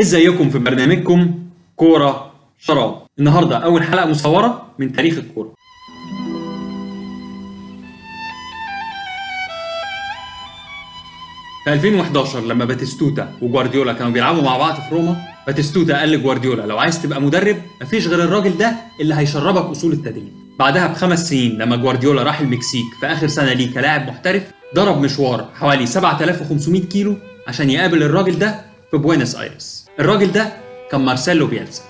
إزيكم في برنامجكم كورة شراب. النهاردة أول حلقة مصورة من تاريخ الكورة. في 2011 لما باتيستوتا وجوارديولا كانوا بيلعبوا مع بعض في روما باتيستوتا قال لجوارديولا لو عايز تبقى مدرب مفيش غير الراجل ده اللي هيشربك أصول التدريب. بعدها بخمس سنين لما جوارديولا راح المكسيك في آخر سنة ليه كلاعب محترف ضرب مشوار حوالي 7500 كيلو عشان يقابل الراجل ده في بوينس آيرس. الراجل ده كان مارسيلو بيلسا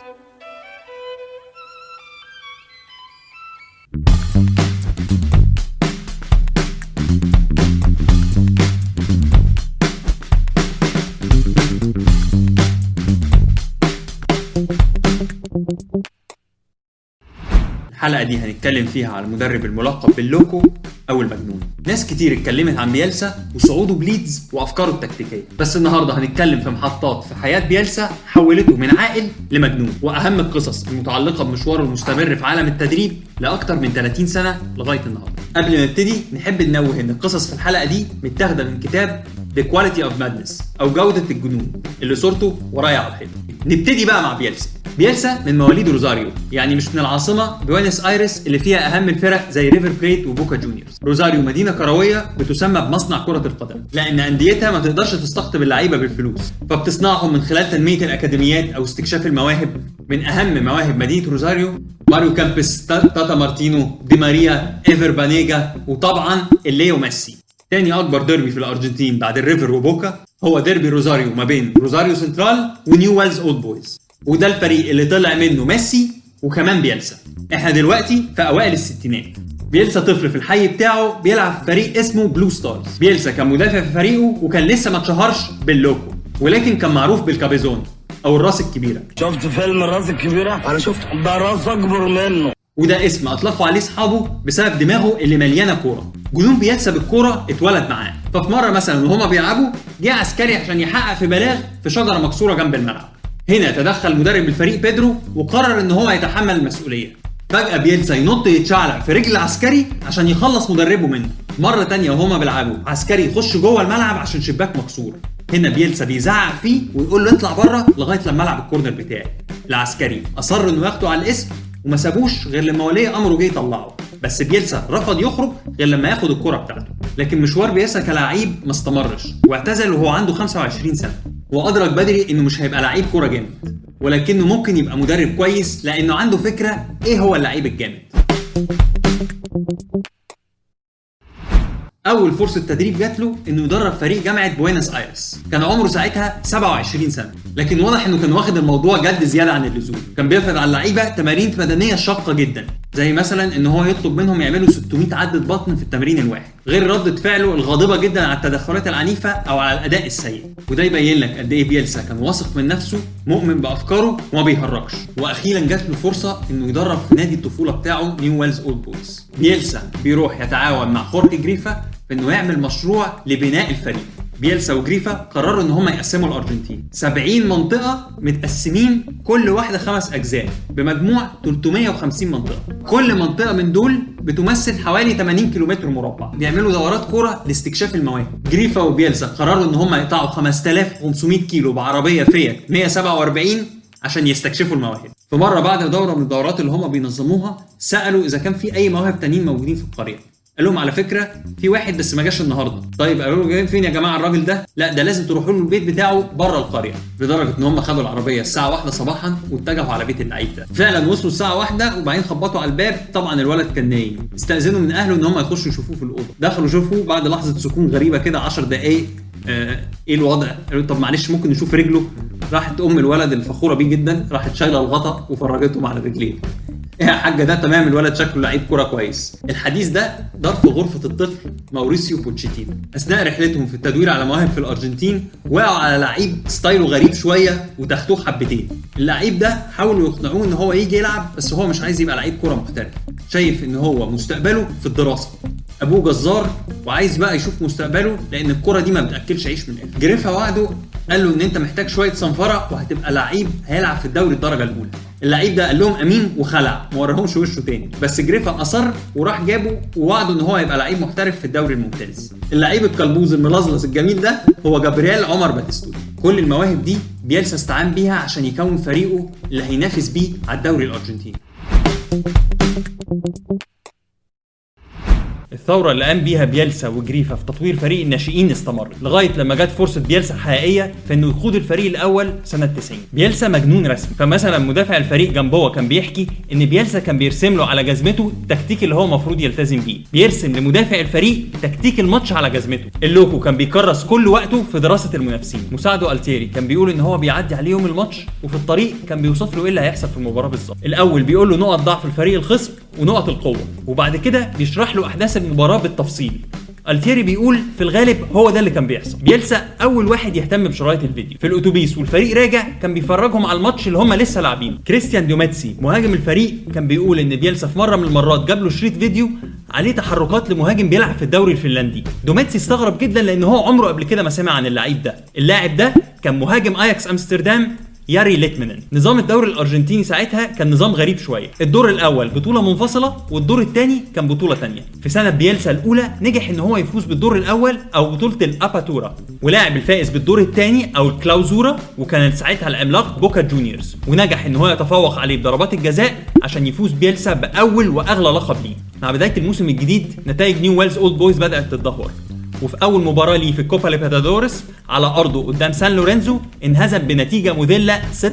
الحلقة دي هنتكلم فيها على المدرب الملقب باللوكو أو المجنون ناس كتير اتكلمت عن بيلسا وصعوده بليدز وأفكاره التكتيكية. بس النهاردة هنتكلم في محطات في حياة بيلسا حولته من عاقل لمجنون. وأهم القصص المتعلقة بمشواره المستمر في عالم التدريب لأكتر من 30 سنة لغاية النهاردة. قبل ما نبتدي نحب ننوه إن القصص في الحلقة دي متاخدة من كتاب The Quality of Madness أو جودة الجنون اللي صورته ورايا على الحيطة نبتدي بقى مع بيلسا. بيلسا من مواليد روزاريو يعني مش من العاصمة بوينس آيرس اللي فيها أهم الفرق زي ريفر بليت وبوكا جونيورز. روزاريو مدينة كروية بتسمى بمصنع كرة القدم لأن أنديتها ما تقدرش تستقطب اللعيبة بالفلوس فبتصنعهم من خلال تنمية الأكاديميات أو استكشاف المواهب. من أهم مواهب مدينة روزاريو ماريو كامبس تاتا مارتينو دي ماريا إيفر بانيجا وطبعا الليو ميسي. تاني أكبر ديربي في الأرجنتين بعد الريفر وبوكا هو ديربي روزاريو ما بين روزاريو سنترال ونيولز أولد بويز. وده الفريق اللي طلع منه ميسي وكمان بيلسا. إحنا دلوقتي في أوائل الستينات. بيلسا طفل في الحي بتاعه بيلعب في فريق اسمه بلو ستارز بيلسا كان مدافع في فريقه وكان لسه ما اتشهرش باللوكو ولكن كان معروف بالكابيزون أو الراس الكبيرة. شفت فيلم الراس الكبيرة؟ أنا شفت ده راس أكبر منه. وده اسم اطلقوا عليه أصحابه بسبب دماغه اللي مليانة كورة. جنون بيلسا بالكورة اتولد معاه. ففي مرة مثلا وهما بيلعبوا جه عسكري عشان يحقق في بلاغ في شجرة مكسورة جنب الملعب. هنا تدخل مدرب الفريق بيدرو وقرر إن هو يتحمل المسؤولية. فجأة بيلسا ينط يتشعلق في رجل العسكري عشان يخلص مدربه منه. مرة تانية وهما بيلعبوا. عسكري يخش جوه الملعب عشان شباك مكسور. هنا بيلسا بيزعق فيه ويقول له اطلع بره لغاية لما العب الكورنر بتاعي. العسكري أصر إنه ياخده على الاسم وما سابوش غير لما ولي أمره جه يطلعه. بس بيلسا رفض يخرج غير لما ياخد الكرة بتاعته. لكن مشوار بيلسا كلاعب ما استمرش واعتزل وهو عنده 25 سنة. وأدرك بدري إنه مش هيبقى لعيب كورة جامد ولكنه ممكن يبقى مدرب كويس لأنه عنده فكرة إيه هو اللعيب الجامد. أول فرصة تدريب جات له إنه يدرب فريق جامعة بوينس آيرس. كان عمره ساعتها 27 سنة لكن واضح إنه كان واخد الموضوع جد زيادة عن اللزوم. كان بيفرض على اللعيبة تمارين بدنية شاقة جدا. زي مثلا إن هو يطلب منهم يعملوا 600 عده بطن في التمرين الواحد غير ردة فعله الغاضبة جدا على التدخلات العنيفة أو على الأداء السيء. وده يبين لك قد إيه بيلسا كان واثق من نفسه مؤمن بأفكاره وما بيهرجش. وأخيرا جات له فرصة إنه يدرب في نادي الطفولة بتاعه نيولز اولد بويز بيلسا بيروح يتعاون مع خورخي جريفا في إنه يعمل مشروع لبناء الفريق. بيلسا وجريفا قرروا إن هم يقسموا الأرجنتين. 70 منطقة متقسمين كل واحدة خمس أجزاء بمجموع 350 منطقة. كل منطقة من دول بتمثل حوالي 80 كيلومتر مربع بيعملوا دورات كورة لاستكشاف المواهب. جريفا وبيلسا قرروا إن هم يقطعوا 5500 كيلو بعربية فيات 147 عشان يستكشفوا المواهب. في مرة بعد دورة من الدورات اللي هم بينظموها سألوا إذا كان في أي مواهب تانيين موجودين في القرية. قال لهم على فكرة في واحد بس ما جاش النهارده. طيب قالوا له جايين فين يا جماعة الراجل ده؟ لا ده لازم تروحوا له البيت بتاعه بره القرية لدرجة إن هم خدوا العربية الساعة واحدة صباحا واتجهوا على بيت اللعيب ده. فعلا وصلوا الساعة واحدة وبعدين خبطوا على الباب. طبعا الولد كان نايم. استأذنوا من أهله إن هم يخشوا يشوفوه في الأوضة. دخلوا شوفوا بعد لحظة سكون غريبة كده 10 دقائق آه إيه الوضع؟ قالوا طب معلش ممكن نشوف رجله؟ راحت أم الولد الفخورة بيه جدا راحت شايلة الغطا وفرجتهم على رجليه يا حاجة ده تمام الولد شكله لعيب كورة كويس. الحديث ده دار في غرفة الطفل ماوريسيو بوتشيتينو. أثناء رحلتهم في التدوير على مواهب في الأرجنتين وقعوا على لعيب ستايله غريب شوية وتخين حبتين. اللعيب ده حاولوا يقنعوه إن هو يجي يلعب بس هو مش عايز يبقى لعيب كورة محترف. شايف إن هو مستقبله في الدراسة. أبوه جزار وعايز بقى يشوف مستقبله لأن الكره دي ما بتأكلش عيش بس جريفا وعده قال له إن أنت محتاج شوية صنفرة وهتبقى لعيب هيلعب في الدوري الدرجة الأولى. اللعيب ده قال لهم آمين وخلع ما وراهمش وشه تاني. بس جريفا أصر وراح جابه ووعده إن هو يبقى لعيب محترف في الدوري الممتاز. اللعيب الكلبوز الملظلظ الجميل ده هو جابرييل عمر باتيستوتا كل المواهب دي بيلسا استعان بيها عشان يكون فريقه اللي هينافس بيه على الدوري الأرجنتيني. الثورة اللي قام بيها بيلسا وجريفا في تطوير فريق الناشئين استمرت لغاية لما جت فرصة بيلسا حقيقية في إنه يقود الفريق الأول سنة 90 بيلسا مجنون رسمي. فمثلا مدافع الفريق جامبوا كان بيحكي إن بيلسا كان بيرسم له على جزمته التكتيك اللي هو المفروض يلتزم بيه. بيرسم لمدافع الفريق تكتيك الماتش على جزمته. اللوكو كان بيكرس كل وقته في دراسة المنافسين. مساعده ألتيري كان بيقول إن هو بيعدي عليه يوم الماتش وفي الطريق كان بيوصف له إيه اللي هيحصل في المباراة بالظبط. الأول بيقول له نقط ضعف الفريق الخصم ونقط القوة. وبعد كده بيشرح له أحداث المباراه بالتفصيل. التيري بيقول في الغالب هو ده اللي كان بيحصل. بيلسا أول واحد يهتم بشرايط الفيديو. في الأتوبيس والفريق راجع كان بيفرجهم على الماتش اللي هم لسه لاعبينه. كريستيان دوماتسي مهاجم الفريق كان بيقول إن بيلسا في مرة من المرات جاب له شريط فيديو عليه تحركات لمهاجم بيلعب في الدوري الفنلندي. دوماس استغرب جدا لأن هو عمره قبل كده ما سمع عن اللعيب ده. اللاعب ده كان مهاجم اياكس امستردام ياري ليتمنن. نظام الدوري الأرجنتيني ساعتها كان نظام غريب شوية. الدور الأول بطولة منفصلة والدور الثاني كان بطولة ثانية في سنة بيلسا الأولى نجح إن هو يفوز بالدور الأول أو بطولة الأباتورا. ولعب الفايز بالدور الثاني أو الكلاوزورا وكانت ساعتها العملاق بوكا جونيورز. ونجح إن هو يتفوق عليه بضربات الجزاء عشان يفوز بيلسا بأول وأغلى لقب ليه. مع بداية الموسم الجديد نتائج نيو ويلز أولد بويز بدأت تتدهور. وفي أول مباراة ليه في الكوبا ليبرتادورس على أرضه قدام سان لورينزو انهزم بنتيجة مذلة 6-0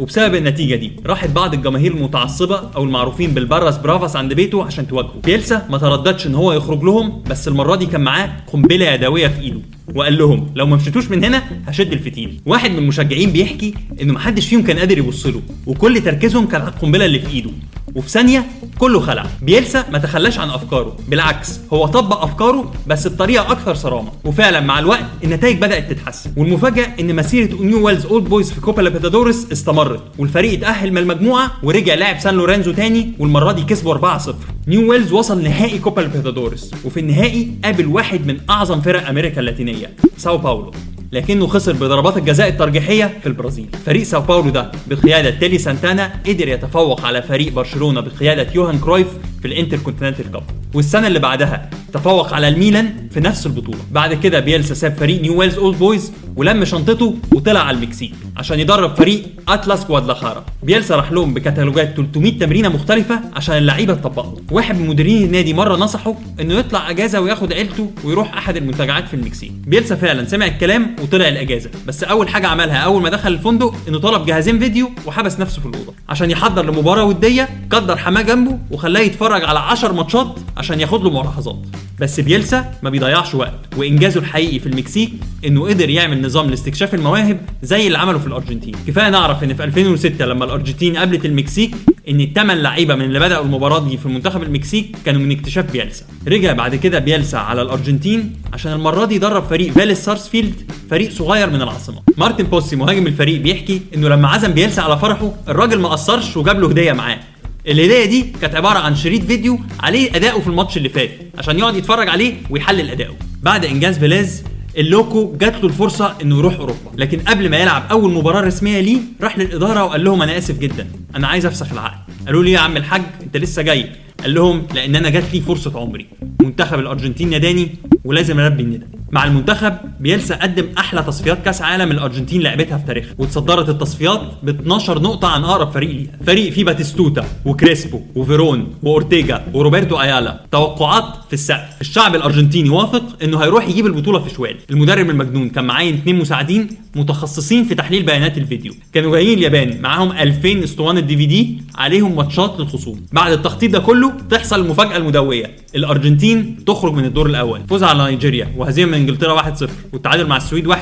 وبسبب النتيجة دي راحت بعض الجماهير المتعصبة أو المعروفين بالبراس برافاس عند بيته عشان تواجهه. بيلسا ما ترددش إن هو يخرج لهم بس المرة دي كان معاه قنبلة يدوية في إيده. وقال لهم لو ما مشيتوش من هنا هشد الفتيل. واحد من المشجعين بيحكي إنه محدش فيهم كان قادر يبص له وكل تركيزهم كان على القنبلة اللي في إيده. وفي ثانية كله خلع. بيلسا ما تخلاش عن أفكاره. بالعكس هو طبق أفكاره بس بطريقة أكثر صرامة. وفعلا مع الوقت النتائج بدأت تتحسن. والمفاجأة إن مسيرة نيو ويلز اولد بويز في كوبا ليبرتادورس استمرت والفريق اتأهل من المجموعة ورجع لعب سان لورينزو تاني والمرة دي كسبوا 4-0 نيو ويلز وصل نهائي كوبا ليبرتادورس وفي النهائي قابل واحد من أعظم فرق أمريكا اللاتينية ساو باولو. لكنه خسر بضربات الجزاء الترجيحية في البرازيل. فريق ساو باولو ده بقيادة تيلي سانتانا قدر يتفوق على فريق برشلونة بقيادة يوهان كرويف في ال Intercontinental Cup. والسنة اللي بعدها تفوق على الميلان في نفس البطولة. بعد كده بيلسا ساب فريق نيو ويلز أولد بويز ولم شنطته وطلع على المكسيك عشان يدرب فريق اتلاس جوادلاخارا بيلسا راح لهم بكتالوجات 300 تمرينة مختلفة عشان اللعيبة تطبقها واحد من مديرين النادي مرة نصحه إنه يطلع أجازة وياخد عيلته ويروح أحد المنتجعات في المكسيك. بيلسا فعلا سمع الكلام وطلع الأجازة بس أول حاجة عملها أول ما دخل الفندق إنه طلب جهازين فيديو وحبس نفسه في الأوضة. عشان يحضر لمباراة ودية قعد حماه جنبه وخلاه يتفرج على 10 ماتشات عشان ياخد له ملاحظات. بس بيلسا ما بيضيعش وقت وإنجازه الحقيقي في المكسيك إنه قدر يعمل نظام لاستكشاف المواهب زي اللي عمله في الأرجنتين. كفاية نعرف إن في 2006 لما الأرجنتين قابلت المكسيك إن الثمان لعيبة من اللي بدأوا المباراة دي في منتخب المكسيك كانوا من اكتشاف بيلسا. رجع بعد كده بيلسا على الأرجنتين عشان المرة دي درب فريق فيليز سارسفيلد فريق صغير من العاصمة. مارتن بوسي مهاجم الفريق بيحكي إنه لما عزم بيلسا على فرحه الراجل ما قصرش وجاب له هدية معاه. الهديه دي كانت عبارة عن شريط فيديو عليه أداؤه في الماتش اللي فات عشان يقعد يتفرج عليه ويحلل أداؤه. بعد إنجاز فيليز اللوكو جات له الفرصة إنه يروح أوروبا. لكن قبل ما يلعب أول مباراة رسمية ليه راح للإدارة وقال لهم أنا آسف جدا أنا عايز أفسخ العقد. قالوا لي يا عم الحاج أنت لسه جاي؟ قال لهم لأن أنا جات لي فرصة عمري. منتخب الأرجنتين ناداني ولازم ألبي الندا مع المنتخب بيلسا قدم أحلى تصفيات كأس عالم الأرجنتين لعبتها في تاريخها. واتصدرت التصفيات ب 12 نقطة عن أقرب فريق ليها. فريق فيه باتيستوتا وكريسبو وفيرون وأورتيجا وروبرتو أيالا. توقعات في السقف الشعب الأرجنتيني واثق إنه هيروح يجيب البطولة في شوال. المدرب المجنون كان معين اثنين مساعدين متخصصين في تحليل بيانات الفيديو. كانوا جايين اليابان معاهم 2000 أسطوانة دي في دي عليهم ماتشات للخصوم. بعد التخطيط ده كله تحصل المفاجأة المدوية. الأرجنتين تخرج من الدور الأول فوز على نيجيريا وهزيمة من إنجلترا 1-0 والتعادل مع السويد 1-1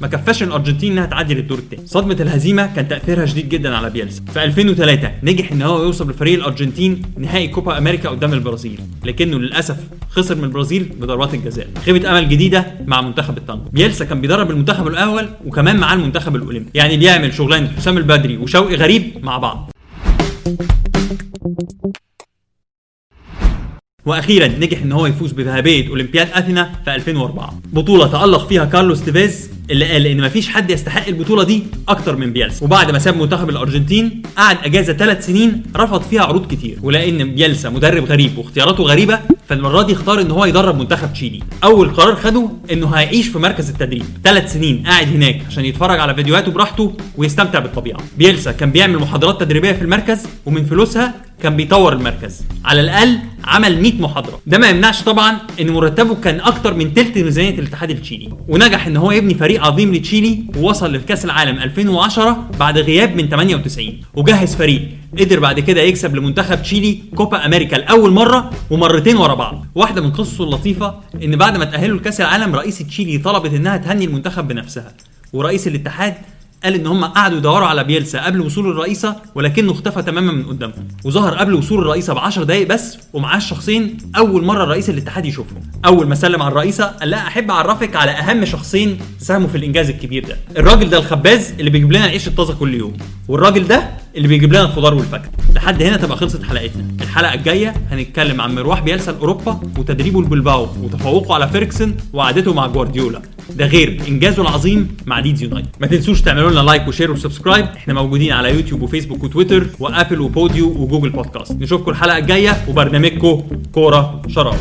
ما كفاش الأرجنتين إنها تعدي للدور الثاني صدمة الهزيمة كان تأثيرها شديد جدا على بيلسا. في 2003 نجح إن هو يوصل بفريق الأرجنتين نهائي كوبا أمريكا قدام البرازيل لكنه للأسف خسر من البرازيل بضربات الجزاء. خيبه أمل جديدة مع منتخب التانجو بيلسا كان بيدرب المنتخب الأول وكمان معاه المنتخب الأولمبي يعني بيعمل شغلانة حسام البدري وشوقي غريب مع بعض. وأخيرا نجح إن هو يفوز بذهبية أولمبياد أثينا في 2004 بطولة تألق فيها كارلوس تيفيز اللي قال إن مفيش حد يستحق البطولة دي أكتر من بيلسا. وبعد ما ساب منتخب الأرجنتين قعد أجازة ثلاث سنين رفض فيها عروض كتير. ولأن بيلسا مدرب غريب واختياراته غريبة فالمرة دي اختار إن هو يدرب منتخب تشيلي. أول قرار خده إنه هيعيش في مركز التدريب. ثلاث سنين قاعد هناك عشان يتفرج على فيديوهاته براحته ويستمتع بالطبيعة. بيلسا كان بيعمل محاضرات تدريبية في المركز ومن فلوسها كان بيطور المركز. على الأقل عمل 100 محاضرة. ده ما يمنعش طبعا إن مرتبه كان أكتر من تلت ميزانية الاتحاد التشيلي. ونجح إن هو يبني فريق عظيم لتشيلي ووصل لكأس العالم 2010 بعد غياب من 98 وجهز فريق قدر بعد كده يكسب لمنتخب تشيلي كوبا أمريكا لأول مرة ومرتين ورا بعض. واحدة من قصصه اللطيفة إن بعد ما تأهلوا لكأس العالم رئيس تشيلي طلبت إنها تهني المنتخب بنفسها. ورئيس الاتحاد قال إن هم قعدوا يدوروا على بيلسا قبل وصول الرئيسة ولكنه اختفى تماما من قدامهم. وظهر قبل وصول الرئيسة ب 10 دقائق بس ومعاه الشخصين أول مرة رئيس الاتحاد يشوفهم. أول ما سلم على الرئيسة قال لها أحب أعرفك على أهم شخصين ساهموا في الإنجاز الكبير ده. الراجل ده الخباز اللي بيجيب لنا العيش الطازة كل يوم والراجل ده اللي بيجيب لنا الخضار والفاكهة. لحد هنا تبقى خلصت حلقتنا. الحلقة الجاية هنتكلم عن مروح بيلسا لاوروبا وتدريبه لبلباو وتفوقه على فيركسون وقعدته مع جوارديولا. ده غير إنجازه العظيم مع ليدز يونايتد ما تنسوش تعملوا لنا like و share و subscribe إحنا موجودين على يوتيوب وفيسبوك وتويتر وابل بودكاست وجوجل بودكاست نشوفكم الحلقة الجاية وبرنامجكم كورة شراب.